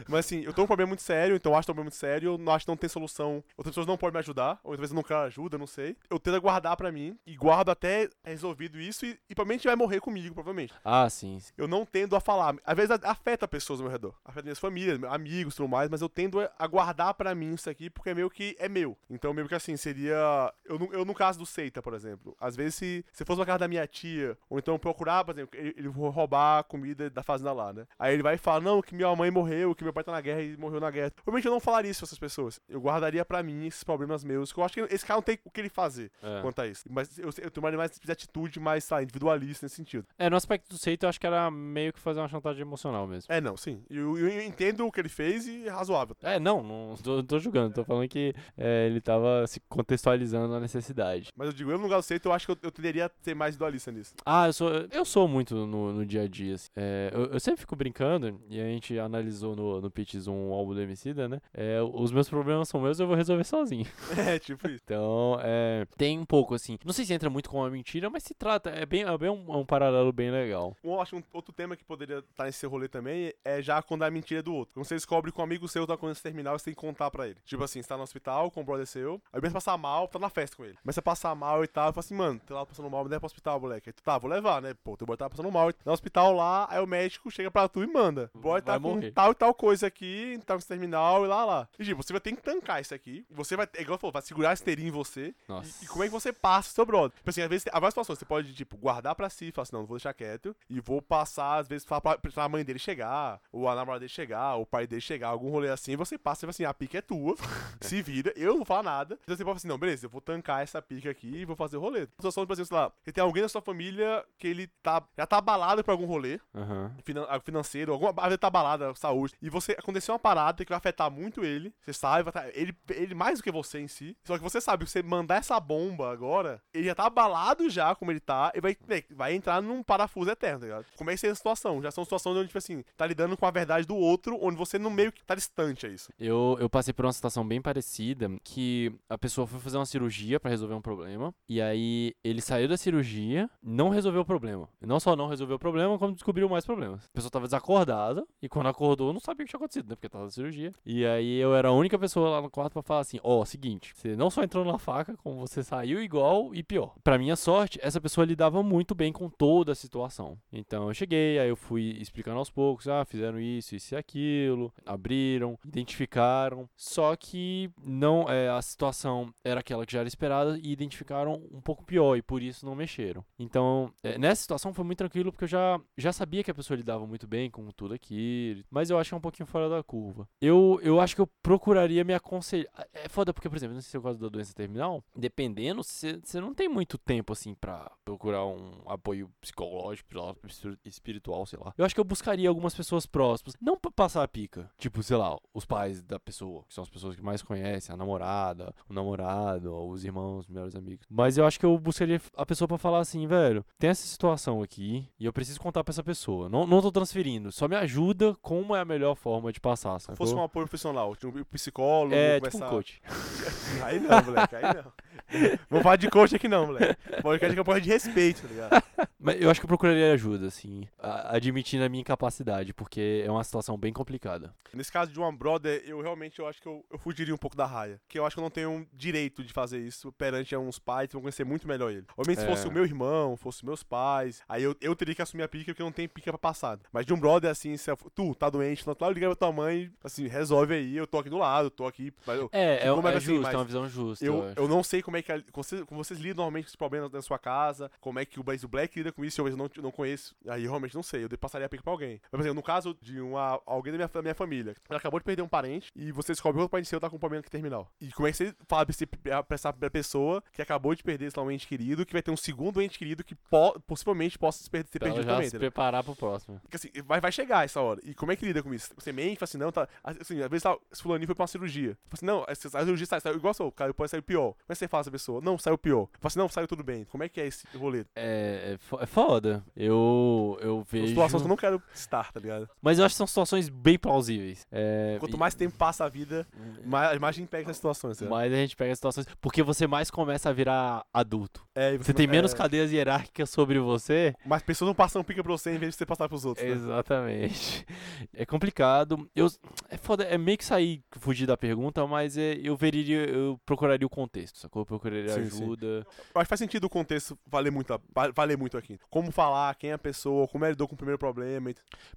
S1: mas assim, eu tô com um problema muito sério, então eu acho que é um problema muito sério, eu não acho que não tem solução. Outras pessoas não podem me ajudar, ou talvez eu não quero ajuda, não sei. Eu tento guardar pra mim, e guardo até resolvido isso, e, e provavelmente vai morrer comigo, provavelmente.
S2: Ah, sim.
S1: Eu não tendo a falar. Às vezes afeta pessoas ao meu redor. Afeta minhas famílias, meus amigos e tudo mais, mas eu tendo a guardar pra mim isso aqui porque é meio que é meu. Então, meio que assim, seria. Eu, eu no caso do Seita, por exemplo. Às vezes, se, se fosse uma casa da minha tia, ou então procurar, por exemplo, ele, ele roubar a comida da fazenda lá, né? Aí ele vai e fala: Não, que minha mãe morreu, que meu pai tá na guerra e morreu na guerra. Obviamente eu não falaria isso pra essas pessoas. Eu guardaria pra mim esses problemas meus, que eu acho que esse cara não tem o que ele fazer
S2: É.
S1: quanto a isso. Mas eu, eu tomaria mais de atitude mais, sabe, individualista nesse sentido.
S2: É, no aspecto do Seito, eu acho que era meio que fazer uma chantagem emocional mesmo.
S1: É, não, sim. Eu, eu entendo o que ele fez e é razoável.
S2: É, não, não tô, tô julgando, tô falando que é, ele tava se contextualizando na necessidade.
S1: Mas eu digo, eu no lugar do Seito, eu acho que eu, eu tenderia a ser mais individualista nisso.
S2: Ah, eu sou, eu sou muito no, no dia a dia. assim. É, eu, eu sempre fico brincando, e a gente analisou no, no Pitch um álbum do Emicida, né? É, os meus problemas são meus, eu vou resolver sozinho.
S1: É, tipo isso.
S2: Então, é, tem um pouco assim. Não sei se entra muito com uma mentira, mas se trata, é bem, é bem um, é um paralelo bem legal.
S1: Eu acho um outro tema que poderia estar nesse rolê também é já quando a mentira é do outro. Quando você descobre que um amigo seu tá com esse terminal, você tem que contar pra ele. Tipo assim, você tá no hospital com um brother seu, aí começa a passar mal, tá na festa com ele. Começa a passar mal e tal, e fala assim, mano, tu lá passando mal, me leva pro hospital, moleque. Aí tu, tá, vou levar, né? Pô, teu brother tá passando mal. No hospital lá, aí o médico chega pra tu e manda. O boy tá
S2: Vai
S1: com
S2: morrer.
S1: tal e tal coisa aqui, tá esse terminal e lá, lá. E tipo, você vai ter que tancar isso aqui. Você vai, é igual falou, vai segurar a esteirinha em você.
S2: Nossa.
S1: E, e como é que você passa o seu brother? Tipo assim, às vezes, há várias situações. Você pode, tipo, guardar pra si falar assim, não, não vou deixar quieto. E vou passar, às vezes, pra, pra, pra mãe dele chegar, ou a namorada dele chegar, ou o pai dele chegar, algum rolê assim, você passa e fala assim, a pica é tua, se vira, eu não vou falar nada. Então você pode falar assim, não, beleza, eu vou tancar essa pica aqui e vou fazer o rolê. Situação, por exemplo, sei lá, você tem alguém na sua família que ele tá, já tá abalado por algum rolê,
S2: Aham.
S1: finan- ah, financeiro, alguma vezes tá abalada, saúde, e você aconteceu uma parada que vai afetar muito ele, você sabe, vai tá- ele, ele mais do que você em si, só que você sabe que você mandar essa bomba agora, ele já tá abalado já, como ele tá, e vai, né, vai entrar num parafuso eterno, tá ligado? Como é que seria a situação? Já são situações onde, tipo assim, tá lidando com a verdade do outro, onde você no meio que tá distante a isso.
S2: Eu, eu passei por uma situação bem parecida, que a pessoa foi fazer uma cirurgia pra resolver um problema, e aí ele saiu da cirurgia, não resolveu o problema. Não só não resolveu o problema, como descobriu mais problemas. A pessoa tava desacordada, e quando acordou, não sabia o que tinha acontecido, né? Porque tava na cirurgia. E aí eu era a única pessoa lá no quarto pra falar assim: ó, seguinte, você não só entrou na faca, como você saiu igual e pior. Pra minha sorte, essa pessoa lidava muito bem com toda a situação. Então eu cheguei, aí eu fui explicando aos poucos, ah, fizeram isso, isso e aquilo, abriram, identificaram, só que não, é, a situação era aquela que já era esperada e identificaram um pouco pior e por isso não mexeram. Então, é, nessa situação foi muito tranquilo porque eu já, já sabia que a pessoa lidava muito bem com tudo aquilo, mas eu acho que é um pouquinho fora da curva. Eu, eu acho que eu procuraria me aconselhar. É foda porque, por exemplo, não sei se é por causa da doença terminal, dependendo, você não tem muito tempo assim pra procurar um apoio psicológico, espir- espiritual, sei lá. Eu acho que eu buscaria algumas pessoas próximas, não pra passar a pica, tipo, sei lá, os pais da pessoa, que são as pessoas que mais conhecem, a namorada, o namorado, os irmãos, os melhores amigos. Mas eu acho que eu buscaria a pessoa pra falar assim, velho, tem essa situação aqui e eu preciso contar pra essa pessoa. Não, não tô transferindo, só me ajuda como é a melhor forma de passar,
S1: Se
S2: sacou?
S1: fosse um apoio profissional, tipo um psicólogo,
S2: é, tipo um coach.
S1: Aí não, moleque, aí não. Vamos falar de coach aqui não, moleque. Podcast que é uma porra de respeito, tá ligado?
S2: Mas eu acho que eu procuraria ajuda, assim, admitindo a minha incapacidade, porque é uma situação bem complicada.
S1: Nesse caso de One Brother, eu realmente eu acho que eu, eu fugiria um pouco da raia. Porque eu acho que eu não tenho um direito de fazer isso perante uns pais que vão conhecer muito melhor ele. Obviamente, se
S2: É.
S1: fosse o meu irmão, fosse meus pais, aí eu, eu teria que assumir a pica porque eu não tenho pica pra passar. Mas de um brother assim, se eu- tu tá doente, não lá, liga pra tua mãe, assim, resolve aí, eu tô aqui do lado, eu tô aqui. Eu,
S2: É, é,
S1: é
S2: é
S1: assim,
S2: justo, é uma visão justa. Eu,
S1: eu, eu não sei como é que a- como vocês, como vocês lidam normalmente com esse problema na sua casa, como é que o Blaze Black lida com isso, eu não, não conheço. Aí eu realmente não sei, eu passaria a pica pra alguém. Mas, por exemplo, no caso de uma, alguém da minha, da minha família, ela acabou de perder um parente e você descobre que outro parente seu tá com um problema terminal. E como é que você fala pra, esse, pra essa pessoa que acabou de perder esse um ente querido, que vai ter um segundo ente querido que po- possivelmente possa se perder, ser
S2: ela
S1: perdido
S2: já
S1: também,
S2: se
S1: entendeu?
S2: preparar pro próximo.
S1: Porque assim, vai, vai chegar essa hora. E como é que lida com isso? Você mente, fala assim, não, tá. Assim, às vezes tá, esse fulaninho foi pra uma cirurgia. Fala assim, não, a cirurgia sai, saiu igual sou, cara, pode sair pior. Como é que você fala essa pessoa? Não, saiu pior. Fala assim, não, saiu tudo bem. Como é que é esse rolê?
S2: É, é é foda. Eu, eu
S1: São
S2: vejo.
S1: situações que eu não quero estar, tá ligado?
S2: Mas eu acho que são situações bem plausíveis. É,
S1: Quanto mais tempo passa a vida, mais, mais a gente pega essas situações, tá
S2: mais a gente pega situações. Porque você mais começa a virar adulto.
S1: É, e
S2: Você tem menos
S1: é,
S2: cadeias hierárquicas sobre você.
S1: Mas pessoas não passam pica pra você em vez de você passar pros outros. né?
S2: Exatamente. É complicado. Eu, é foda, é meio que sair, fugir da pergunta, mas é, eu veria, eu procuraria o contexto, sacou? Eu procuraria
S1: Sim, sim.
S2: ajuda.
S1: Eu acho que faz sentido o contexto valer muito, valer muito aqui. Como falar, quem é a pessoa, como ela lidou com o primeiro problema.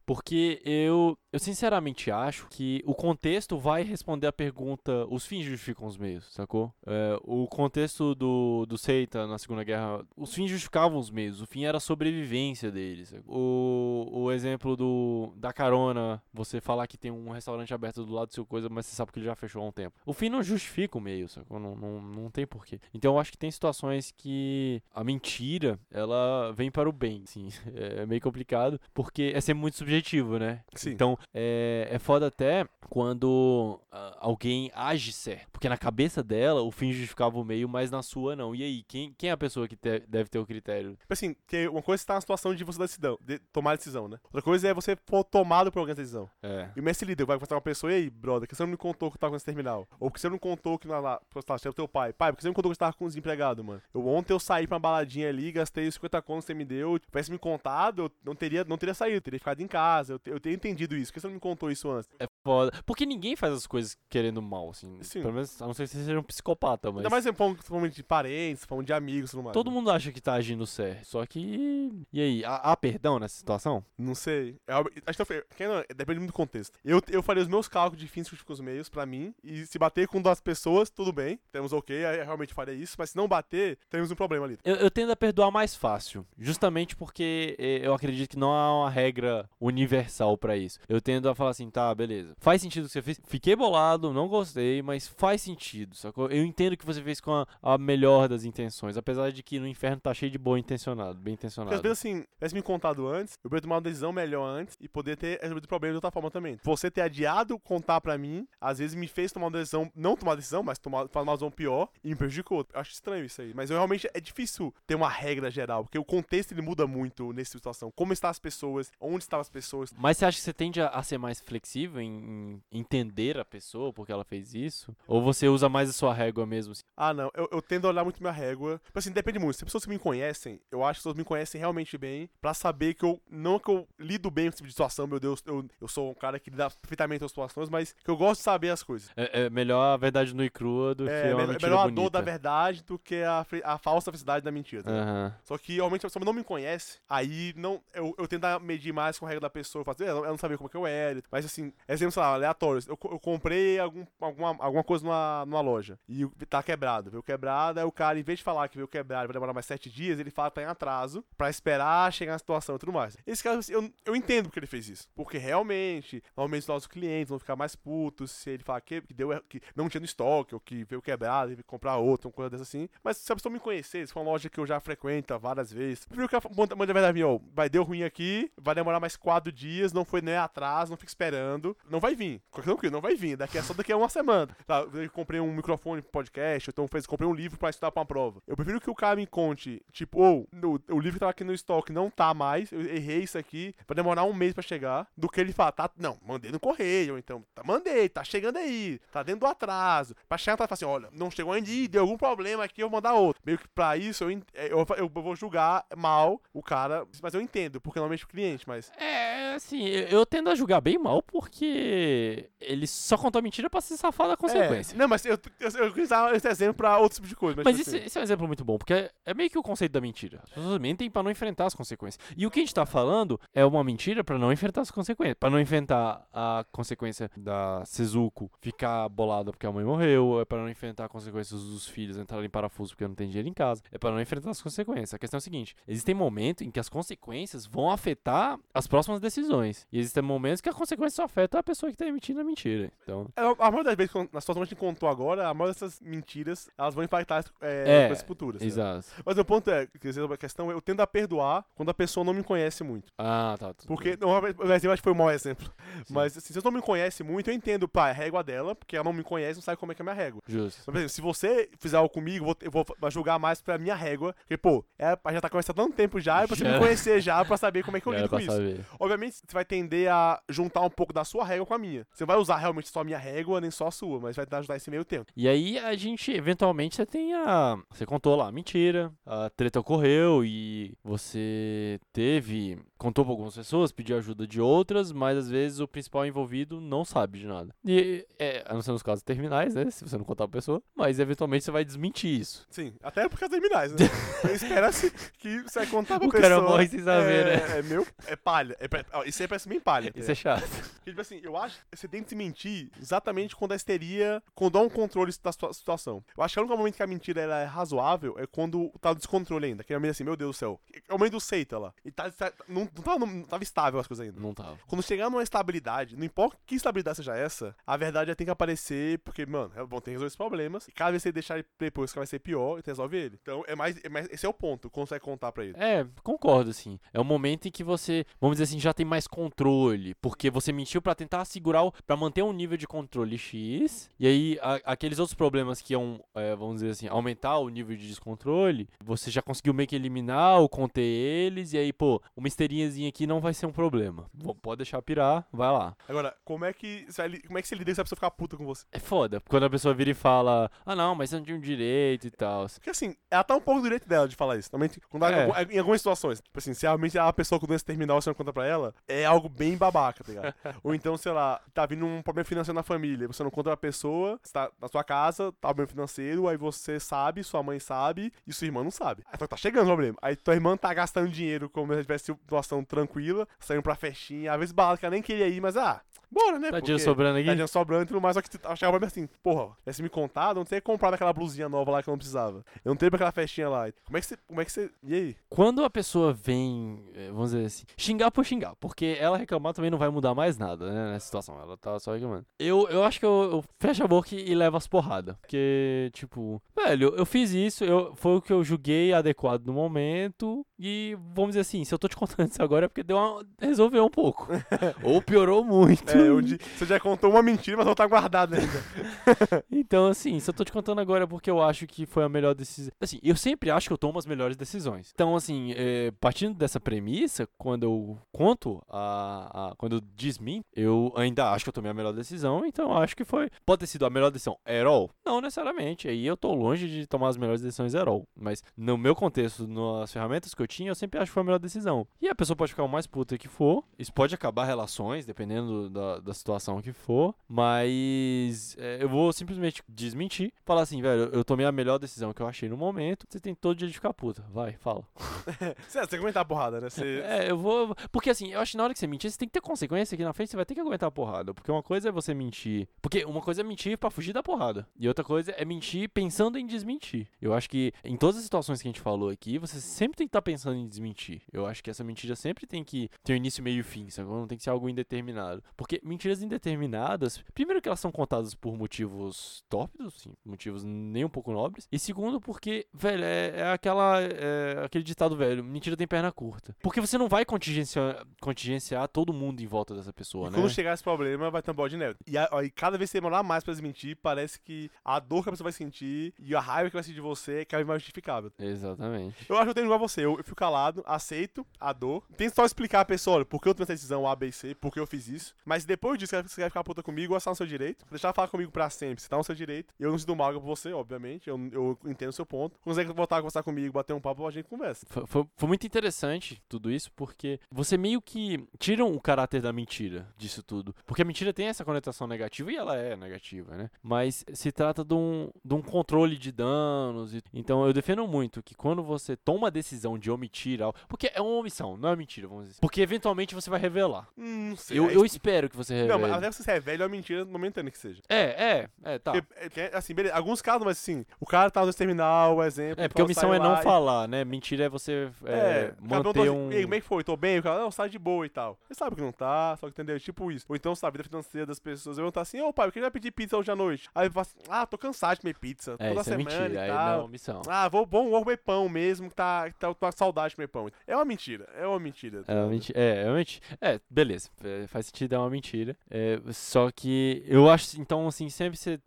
S2: Porque eu, eu sinceramente acho que o contexto vai responder a pergunta: os fins justificam os meios, sacou? É, o contexto do, do Seita na Segunda Guerra, os fins justificavam os meios, o fim era a sobrevivência deles. O, o exemplo do, da carona, você falar que tem um restaurante aberto do lado do seu coisa, mas você sabe que ele já fechou há um tempo. O fim não justifica o meio, sacou? Não, não, não tem porquê. Então eu acho que tem situações que a mentira, ela vem para o bem, sim. É meio complicado, porque é sempre muito subjetivo, né?
S1: Sim.
S2: Então, é, é foda até quando ah, alguém age certo. Porque na cabeça dela, o fim justificava o meio, mas na sua não. E aí, quem, quem é a pessoa que te- deve ter o critério?
S1: Assim, que uma coisa é estar na situação de você dar decisão, de tomar a decisão, né? Outra coisa é você for tomado por alguém essa decisão.
S2: É.
S1: E o mestre líder vai conversar com uma pessoa, e aí, brother, que você não me contou que tava com esse terminal? Ou que você não contou que lá, lá é o teu pai. Pai, porque você não me contou que você tava com desempregado, mano? Eu ontem eu saí pra uma baladinha ali, gastei os 50 contos que você me deu. Tivesse me contado, eu não teria, não teria saído, teria ficado em casa. Eu, eu teria entendido isso. Por que você não me contou isso antes?
S2: É foda. Porque ninguém faz as coisas querendo mal, assim.
S1: Sim.
S2: Pelo menos, a não ser que você seja um psicopata, mas.
S1: Ainda mais falando de parentes, falando de amigos tudo mais.
S2: Todo mundo acha que tá agindo certo. Só que. E aí? Há, há perdão nessa situação?
S1: Não sei. É, acho que eu- depende muito do contexto. Eu, eu faria os meus cálculos de fins com os meios pra mim. E se bater com duas pessoas, tudo bem. Temos ok, aí eu realmente faria isso. Mas se não bater, temos um problema ali.
S2: Eu, eu tendo a perdoar mais fácil, justamente porque eh, eu acredito que não há uma regra universal pra isso. Eu tendo a falar assim, tá, beleza. Faz sentido o que você fez. Fiquei bolado, não gostei, mas faz sentido. Sacou? Eu entendo que você fez com a, a melhor das intenções, apesar de que no inferno tá cheio de boa intencionado, bem
S1: Porque às
S2: intencionado.
S1: vezes, assim, tivesse me contado antes, eu poderia tomar uma decisão melhor antes e poder ter resolvido o problema de outra forma também. Você ter adiado contar pra mim, às vezes me fez tomar uma decisão, não tomar uma decisão, mas tomar, tomar uma decisão pior e me prejudicou. Eu acho estranho isso aí. Mas eu realmente é difícil ter uma regra geral, porque o contexto ele muda muito nessa situação. Como estão as pessoas, onde estavam as pessoas.
S2: Mas você acha que você tende a, ser mais flexível em, em entender a pessoa porque ela fez isso? Ou você usa mais a sua régua mesmo? assim?
S1: Ah, não, eu, eu tendo a olhar muito minha régua. Tipo assim, depende muito. Se pessoas que me conhecem, eu acho que as pessoas me conhecem realmente bem, pra saber que eu. Não que eu lido bem com esse tipo de situação, meu Deus, eu, eu sou um cara que lida perfeitamente com as situações, mas que eu gosto de saber as coisas.
S2: É, é melhor a verdade nua e crua do
S1: É,
S2: que uma mentira
S1: melhor a
S2: bonita.
S1: dor da verdade do que a, a falsa felicidade da mentira. tá?
S2: Aham.
S1: Só que, realmente, a pessoa não me conhece, aí não, eu, eu tento medir mais com a regra da pessoa, fazer, ela, ela não sabia como é que eu era. Mas assim, exemplo, sei lá, aleatórios. Eu, eu comprei algum, alguma, alguma coisa numa, numa loja e tá quebrado. Veio quebrado, aí o cara, em vez de falar que veio quebrado vai demorar mais sete dias, ele fala que tá em atraso pra esperar chegar na situação e tudo mais. Esse caso, assim, eu, eu entendo porque ele fez isso. Porque realmente, normalmente os nossos clientes vão ficar mais putos se ele falar que, que, deu, que não tinha no estoque ou que veio quebrado e comprar outro, uma coisa dessa assim. Mas se a pessoa me conhecer, se for uma loja que eu já frequento várias vezes, primeiro que ela manda a verdade minha, ó, vai deu ruim aqui, vai demorar mais quatro dias, não foi nem atrás, não fica esperando, não vai vir. Tranquilo, não vai vir, daqui é só daqui a uma semana. Tá, eu comprei um microfone pro podcast, então fez, comprei um livro pra estudar pra uma prova. Eu prefiro que o cara me conte, tipo, ou no- o livro que tava aqui no estoque não tá mais, eu errei isso aqui, vai demorar um mês pra chegar, do que ele falar, tá, não, mandei no correio, então, tá, mandei, tá chegando aí, tá dentro do atraso. Pra chegar, tá assim, olha, não chegou ainda, deu algum problema aqui, eu vou mandar outro. Meio que pra isso, eu, é, eu, eu vou julgar mal o cara, mas eu entendo, porque normalmente o cliente, mas...
S2: É, assim, eu, tendo a julgar bem mal porque ele só contou a mentira pra se safar da consequência.
S1: É, não, mas eu, eu, eu quis dar esse exemplo pra outros tipos de coisa. Mas,
S2: Mas
S1: tipo
S2: esse,
S1: assim,
S2: esse é um exemplo muito bom, porque é, é meio que o conceito da mentira. As pessoas mentem pra não enfrentar as consequências. E o que a gente tá falando é uma mentira pra não enfrentar as consequências. Pra não enfrentar a consequência da Sezuko ficar bolada porque a mãe morreu, é pra não enfrentar as consequências dos filhos entrarem em parafuso porque não tem dinheiro em casa, é pra não enfrentar as consequências. A questão é a seguinte: existem momentos em que as consequências vão afetar as próximas decisões. E existem momentos que a consequência só afeta a pessoa que tá emitindo a mentira. Então,
S1: é, a maioria das vezes, na situação que a gente contou agora, a maioria dessas mentiras, elas vão impactar é,
S2: É,
S1: coisas futuras. né?
S2: exato.
S1: Mas o ponto é, quer dizer, a questão é, eu tendo a perdoar quando a pessoa não me conhece muito.
S2: Ah, tá.
S1: Porque, não, exemplo acho que foi um mau exemplo.
S2: Sim.
S1: Mas assim, se você não me conhece muito, eu entendo, pá, é a régua dela, porque ela não me conhece, não sabe como é que é a minha régua.
S2: Justo.
S1: Mas, por exemplo, se você fizer algo comigo, eu vou, eu vou julgar mais pra minha régua. Porque, pô, é, a gente já tá conversando há tanto tempo já, é pra você me conhecer já, pra saber como é que eu lido com isso.
S2: saber.
S1: Obviamente, você vai tender a juntar um pouco da sua régua com a minha. Você vai usar realmente só a minha régua, nem só a sua, mas vai tentar ajudar esse meio tempo.
S2: E aí a gente, eventualmente, você tem a. Você contou lá, mentira, a treta ocorreu e você teve. Contou pra algumas pessoas, pediu ajuda de outras, mas às vezes o principal envolvido não sabe de nada. E, é, a não ser nos casos terminais, né? Se você não contar pra pessoa, mas eventualmente você vai desmentir isso.
S1: Sim, até por causa das né? Espera-se que você vai contar pra
S2: O
S1: pessoa.
S2: cara morre sem saber,
S1: é,
S2: né?
S1: É meu. É palha. É, ó, isso aí parece bem palha.
S2: Isso é chato.
S1: Porque, tipo assim, eu acho que você tem que se mentir exatamente quando a histeria, quando há um controle da situa- situação. Eu acho que o único momento que a mentira é razoável é quando tá no descontrole ainda. Que é meio assim, meu Deus do céu. É o momento do seita lá. E tá, tá- não, não, tava, não tava estável as coisas ainda.
S2: Não tava.
S1: Quando chegar numa estabilidade, não importa que estabilidade seja essa, a verdade já tem que aparecer, porque, mano, é bom ter que resolver esses problemas. E cada vez que você deixar depois que vai ser pior, você resolve ele. Então, é mais, é mais- esse é o ponto, vai contar pra ele.
S2: É, concordo, assim. É o momento em que você, vamos dizer assim, já tem mais controle. Porque você mentiu pra tentar segurar, o, pra manter um nível de controle X. E aí, a- aqueles outros problemas que iam, é, vamos dizer assim, aumentar o nível de descontrole, você já conseguiu meio que eliminar ou conter eles. E aí, pô, uma esteirinhazinha aqui não vai ser um problema. V- Pode deixar pirar, vai lá.
S1: Agora, como é que como é que você lida se a pessoa ficar puta com você?
S2: É foda. Quando a pessoa vira e fala, ah não, mas você um direito e tal.
S1: Porque assim, ela tá um pouco do direito dela de falar isso. Também, quando ela-
S2: É.
S1: em algumas situações. Tipo assim, se realmente é uma pessoa com doença terminal você não conta pra ela, é algo bem babaca, tá ligado? Ou então, sei lá, tá vindo um problema financeiro na família, você não conta pra pessoa, você tá na sua casa, tá o problema financeiro, aí você sabe, sua mãe sabe, e sua irmã não sabe. Aí tá chegando o problema. Aí tua irmã tá gastando dinheiro como se tivesse uma situação tranquila, saindo pra festinha, às vezes balada que ela nem queria ir, mas ah, bora, né?
S2: Tá dinheiro
S1: Porque
S2: sobrando aqui?
S1: Dinheiro sobrando e tudo mais, só que achava o problema assim, porra, tivesse me contado, eu não teria comprado aquela blusinha nova lá que eu não precisava. Eu não teria pra aquela festinha lá. Como é que você. Como é que você. E aí?
S2: Quando a pessoa vem, eh, vamos dizer assim, xingar por xingar, porque ela reclamar também não vai mudar mais nada, né, nessa situação, ela tá só reclamando. Eu, eu acho que eu, eu fecho a boca e levo as porradas, porque, tipo, velho, eu fiz isso, eu, foi o que eu julguei adequado no momento, e vamos dizer assim, se eu tô te contando isso agora é porque deu uma, resolveu um pouco, ou piorou muito.
S1: É, você já contou uma mentira, mas não tá guardada ainda.
S2: Então, assim, se eu tô te contando agora é porque eu acho que foi a melhor decisão. Assim, eu sempre acho que eu tomo as melhores decisões. Então, assim, é, partindo dessa premissa, quando eu conto a, a- Quando eu desmin, eu ainda acho que eu tomei a melhor decisão. Então, eu acho que foi. Pode ter sido a melhor decisão at all? Não necessariamente. Aí eu tô longe de tomar as melhores decisões at all. Mas no meu contexto, nas ferramentas que eu tinha, eu sempre acho que foi a melhor decisão. E a pessoa pode ficar o mais puta que for. Isso pode acabar relações, dependendo da, da situação que for. Mas é, eu vou simplesmente desmentir. Falar assim, velho, eu tomei a melhor decisão que eu achei no momento. Você tem todo dia de ficar puta. Vai, fala.
S1: Você, você aguentar a porrada, né? Você.
S2: É, eu vou. Porque assim, eu acho que na hora que você mentir, você tem que ter consequência aqui na frente, você vai ter que aguentar a porrada. Porque uma coisa é você mentir. Porque uma coisa é mentir pra fugir da porrada. E outra coisa é mentir pensando em desmentir. Eu acho que em todas as situações que a gente falou aqui, você sempre tem que estar pensando em desmentir. Eu acho que essa mentira sempre tem que ter um início, meio e fim, sabe? Não tem que ser algo indeterminado. Porque mentiras indeterminadas, primeiro que elas são contadas por motivos tórpidos, assim, motivos nem um pouco nobres. E segundo, porque, velho, é, é aquela. É, aquele ditado velho, mentira tem perna curta. Porque você não vai contingenciar, contingenciar todo mundo em volta dessa pessoa,
S1: E
S2: né?
S1: quando chegar esse problema, vai ter um bola de neve. E aí, cada vez que você demorar mais pra desmentir, parece que a dor que a pessoa vai sentir e a raiva que vai sentir de você é cada vez mais justificável.
S2: Exatamente.
S1: Eu acho que eu tenho igual a você. Eu, fico calado, aceito a dor. Tento só explicar a pessoa, olha, por que eu tomei essa decisão A, B C, por que eu fiz isso. Mas depois disso, você quer ficar puta comigo, você tá no seu direito. Deixar falar comigo pra sempre, você tá no seu direito. Eu não sinto mal por você, obviamente. Eu, eu entendo o seu ponto. Quer voltar a conversar comigo, bater um papo, a gente conversa.
S2: Foi, foi- foi muito interessante tudo isso, porque você meio que tira o caráter da mentira disso tudo. Porque a mentira tem essa conotação negativa e ela é negativa, né? Mas se trata de um, de um controle de danos. e- Então eu defendo muito que quando você toma a decisão de omitir algo. Porque é uma omissão, não é mentira, vamos dizer. assim. Porque eventualmente você vai revelar.
S1: Hum, não sei.
S2: Eu,
S1: Aí-
S2: eu espero que você revele.
S1: Não, mas até você é velho, é uma mentira momentânea que seja.
S2: É, é, é, tá.
S1: Porque, é, é, assim, beleza, alguns casos, mas assim, o cara tá no terminal, exemplo.
S2: É, porque omissão é não
S1: e-
S2: falar, né? Mentira é você é,
S1: É, o
S2: manter um.
S1: assim, "E aí, como é que foi? Tô bem? O cara, não, sai de boa e tal. Você sabe que não tá, só que entendeu? Tipo isso. Ou então, sabe, a vida financeira das pessoas. Eu vou estar assim, ô pai, eu queria pedir pizza hoje à noite. Aí eu falo assim, ah, tô cansado de comer pizza.
S2: É,
S1: toda
S2: é
S1: semana
S2: mentira.
S1: e
S2: Aí não, omissão.
S1: Ah, vou, bom, vou comer pão mesmo, que tá, que tá, com saudade de comer pão. É uma mentira, é uma mentira.
S2: É, uma menti- é, é uma mentira. É, beleza. é, faz sentido, é uma mentira. É, só que eu acho, então, assim, sempre você.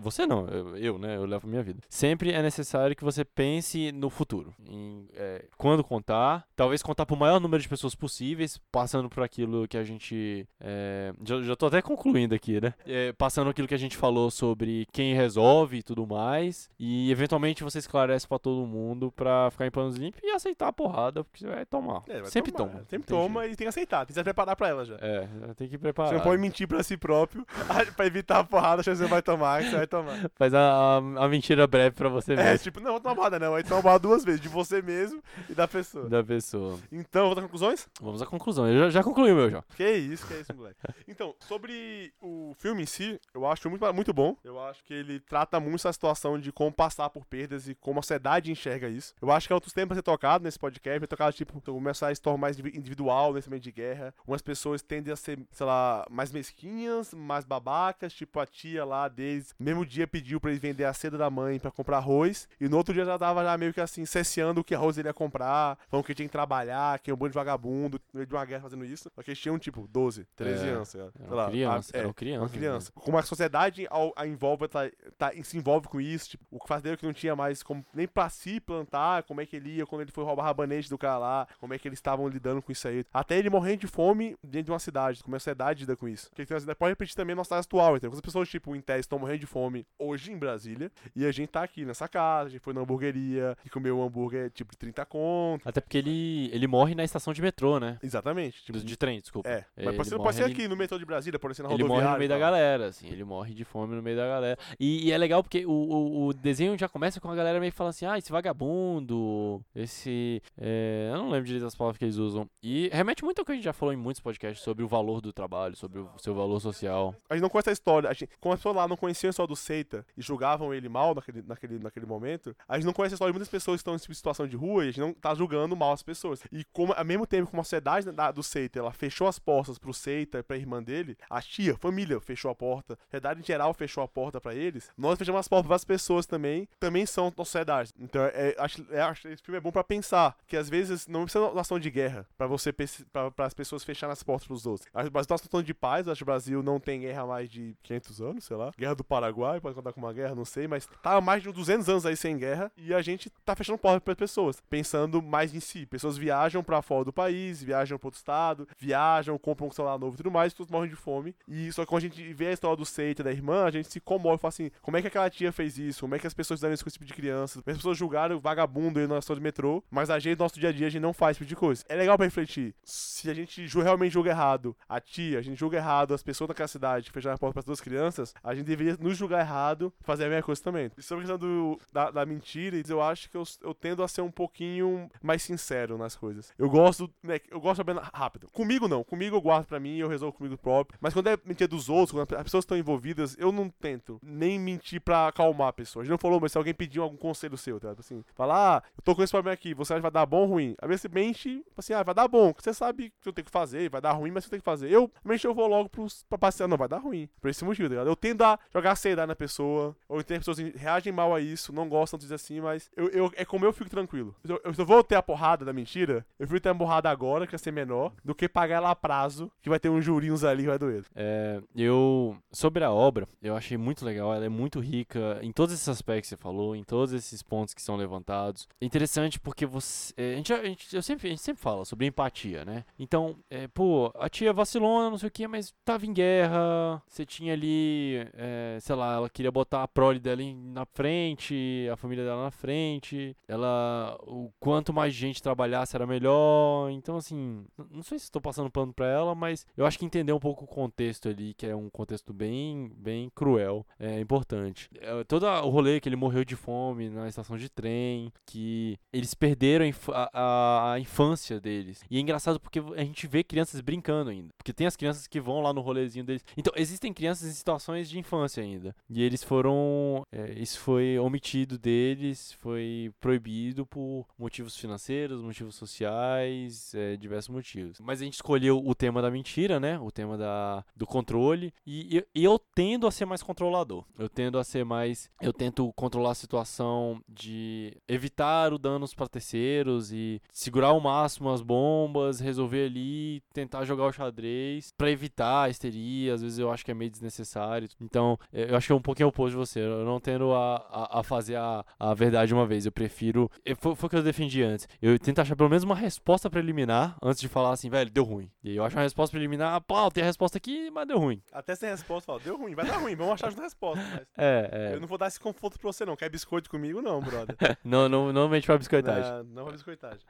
S2: Você não, eu, eu, né? Eu levo a minha vida. Sempre é necessário que você pense no futuro. Em é, quando contar. Talvez contar pro maior número de pessoas possíveis, passando por aquilo que a gente. é, já, já tô até concluindo aqui, né? É, passando aquilo que a gente falou sobre quem resolve e tudo mais. E eventualmente você esclarece pra todo mundo pra ficar em planos limpos e aceitar a porrada, porque você vai tomar.
S1: É, vai
S2: sempre
S1: tomar,
S2: toma.
S1: Sempre toma e tem que aceitar, tem que se preparar pra ela já.
S2: é, tem que
S1: Você
S2: preparar.
S1: não pode mentir pra si próprio pra evitar a porrada que você vai tomar, que você vai tomar.
S2: Faz a, a, a mentira breve pra você
S1: É,
S2: mesmo.
S1: tipo, não, vou tomar porrada não. Aí toma porrada duas vezes, de você mesmo e da pessoa.
S2: Da pessoa.
S1: Então, vou dar conclusões?
S2: Vamos à conclusão. Eu já, já concluí o meu já.
S1: Que isso, que isso, moleque. Então, sobre o filme em si, eu acho muito, muito bom. Eu acho que ele trata muito essa situação de como passar por perdas e como a sociedade enxerga isso. Eu acho que é outros temas a ser tocado nesse podcast. Vai tocar, tipo, começar a se tornar mais indivi- individual nesse meio de guerra. Umas pessoas tendem a ser, sei lá, mais mesquinhas, mais babacas. Tipo, a tia lá deles, mesmo dia pediu pra eles vender a seda da mãe pra comprar arroz. E no outro dia já tava já meio que assim, cesseando o que arroz ele ia comprar. Falando que tinha que trabalhar, que é um bando de vagabundo, no meio de uma guerra fazendo isso. Só que eles tinham, tipo, 12, 13
S2: É,
S1: anos, sei lá. Sei
S2: criança.
S1: a- é,
S2: uma criança.
S1: uma criança. Como a sociedade ao, a envolve, tá, tá- se envolve com isso, tipo, o fazendeiro que não tinha mais como, nem pra si plantar, como é que ele ia quando ele foi roubar rabanete do cara lá, como é que eles estavam lidando com isso aí. Até ele morrendo de fome dentro de uma cidade, como a sociedade lida com isso. Porque pode repetir também a nossa cidade atual, entendeu? As pessoas, tipo, em tese, estão morrendo de fome hoje em Brasília, e a gente tá aqui nessa casa, a gente foi na hamburgueria e comeu um hambúrguer, tipo, de 30 conto.
S2: Até porque ele, ele morre na estação de metrô, né?
S1: Exatamente. Tipo,
S2: De, de trem, desculpa.
S1: é,
S2: Ele
S1: mas pode ser, pode ser aqui no metrô de Brasília, pode ser na
S2: Ele
S1: rodoviária.
S2: morre no meio da galera, assim, ele morre de fome no meio da galera. E, e é legal porque o, o, o desenho já começa com a galera meio falando assim, ah, esse vagabundo, esse. É, eu não lembro direito das palavras que eles usam. E remete muito ao que a gente já falou em muitos podcasts sobre o valor do trabalho, sobre o seu valor social.
S1: A gente não conhece a história. A gente, como as pessoas lá não conheciam história do Seita e julgavam ele mal naquele, naquele, naquele momento, a gente não conhece a história de muitas pessoas que estão em situação de rua e a gente não tá julgando mal as pessoas. E como, ao mesmo tempo, como a sociedade da- do Seita, ela fechou as portas pro Seita e pra irmã dele, a tia, a família fechou a porta, a sociedade em geral fechou a porta pra eles, nós fechamos as portas para as pessoas também, também são da sociedade. Então, é, acho, é, acho esse filme é bom pra pensar, que às vezes não precisa de ação de guerra pra você para as pessoas fecharem as portas pros outros. O Brasil numa situação de paz, acho que o Brasil não tem guerra há mais de 500 anos, sei lá. Guerra do Paraguai, pode contar com uma guerra, não sei, mas tá há mais de 200 anos aí sem guerra e a gente tá fechando portas para pessoas, pensando mais em si. Pessoas viajam pra fora do país, viajam para outro estado, viajam, compram um celular novo e tudo mais, pessoas morrem de fome. E só que quando a gente vê a história do Seita da irmã, a gente se comove fala assim: como é que aquela tia fez isso? Como é que as pessoas fizeram isso com esse tipo de criança? As pessoas julgaram vagabundo aí na história do metrô, mas a gente, no nosso dia a dia, a gente não faz esse tipo de coisa. É legal pra refletir. Se a gente realmente julga errado a tia, a gente julga errado as pessoas daquela cidade que fecharam a porta para as duas crianças, a gente deveria nos julgar errado, fazer a mesma coisa também. E sobre a questão do, da, da mentira, eu acho que eu, eu tendo a ser um pouquinho mais sincero nas coisas. Eu gosto, né, eu gosto saber rápido. Comigo não, comigo eu guardo pra mim, eu resolvo comigo próprio. Mas quando é mentira dos outros, quando as pessoas estão envolvidas, eu não tento nem mentir pra acalmar a pessoa. A gente não falou, mas se alguém pedir algum conselho seu, tá? Assim, falar, ah, eu tô com esse problema aqui, você que vai dar bom ou ruim? Às vezes você mente, assim, ah, vai dar bom, você sabe que eu tenho que fazer, vai dar ruim, mas você tem que fazer. Eu, mente, eu vou logo pros, pra passear, não, vai dar ruim. Por esse motivo, tá ligado? Eu tendo a jogar seriedade na pessoa, ou as pessoas reagem mal a isso, não gostam dizer assim, mas eu, eu, é como eu fico tranquilo. Eu, eu, eu vou ter a porrada da mentira, eu prefiro ter a porrada agora, que vai ser menor, do que pagar ela a prazo, que vai ter uns jurinhos ali que vai doer.
S2: É, eu sobre a obra, eu achei muito legal, ela é muito rica em todos esses aspectos que você falou, em todos esses pontos que são levantados. Interessante porque você, a gente, a gente- eu sempre, a gente sempre fala sobre empatia, né? Então, é, pô, a tia vacilou, não sei o que, mas tava em guerra, você tinha ali, é, sei lá, ela queria botar a prole dela na frente, a família dela na frente, ela, o quanto mais gente trabalhasse era melhor. Então, assim, não sei se estou passando pano pra ela, mas eu acho que entender um pouco o contexto ali, que é um contexto bem, bem cruel, é importante. É, todo o rolê que ele morreu de fome na estação de trem, que eles perderam a, inf- a- a- a infância deles. E é engraçado porque a gente vê crianças brincando ainda. Porque tem as crianças que vão lá no rolezinho deles. Então, existem crianças em situações de infância ainda. E eles foram. é, isso foi omitido deles, foi proibido por motivos financeiros, motivos sociais, é, diversos motivos. Mas a gente escolheu o tema da mentira, né? O tema da, do controle. E, e- e eu tendo a ser mais controlador. Eu tendo a ser mais. Eu tento controlar a situação de evitar o danos para terceiros e segurar ao máximo as bombas, resolver ali, tentar jogar o xadrez para evitar a histeria. Às vezes eu acho que é meio desnecessário. Então, eh, eu acho que é um pouquinho oposto de você. Eu não tendo a, a, a fazer a, a verdade uma vez. Eu prefiro. eh, Foi, foi o que eu defendi antes. Eu tento achar pelo menos uma resposta preliminar antes de falar assim, velho, deu ruim. E aí eu acho uma resposta preliminar, pô, tem a resposta aqui, mas deu ruim.
S1: Até sem resposta, fala, deu ruim, vai dar ruim, vamos achar a resposta. Mas
S2: É, é.
S1: eu não vou dar esse conforto pra você, não. Quer biscoito comigo, não, brother.
S2: Não, não, não mente pra biscoitagem.
S1: Não, pra biscoitagem.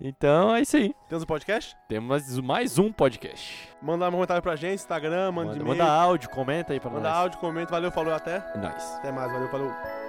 S2: Então é isso aí.
S1: Temos um podcast?
S2: Temos mais, um podcast.
S1: Manda um comentário pra gente, Instagram, manda,
S2: Manda,
S1: e-mail.
S2: manda áudio, comenta aí pra
S1: Manda
S2: nós.
S1: áudio, comenta. Valeu, falou, até.
S2: É nóis.
S1: Até mais, valeu, falou.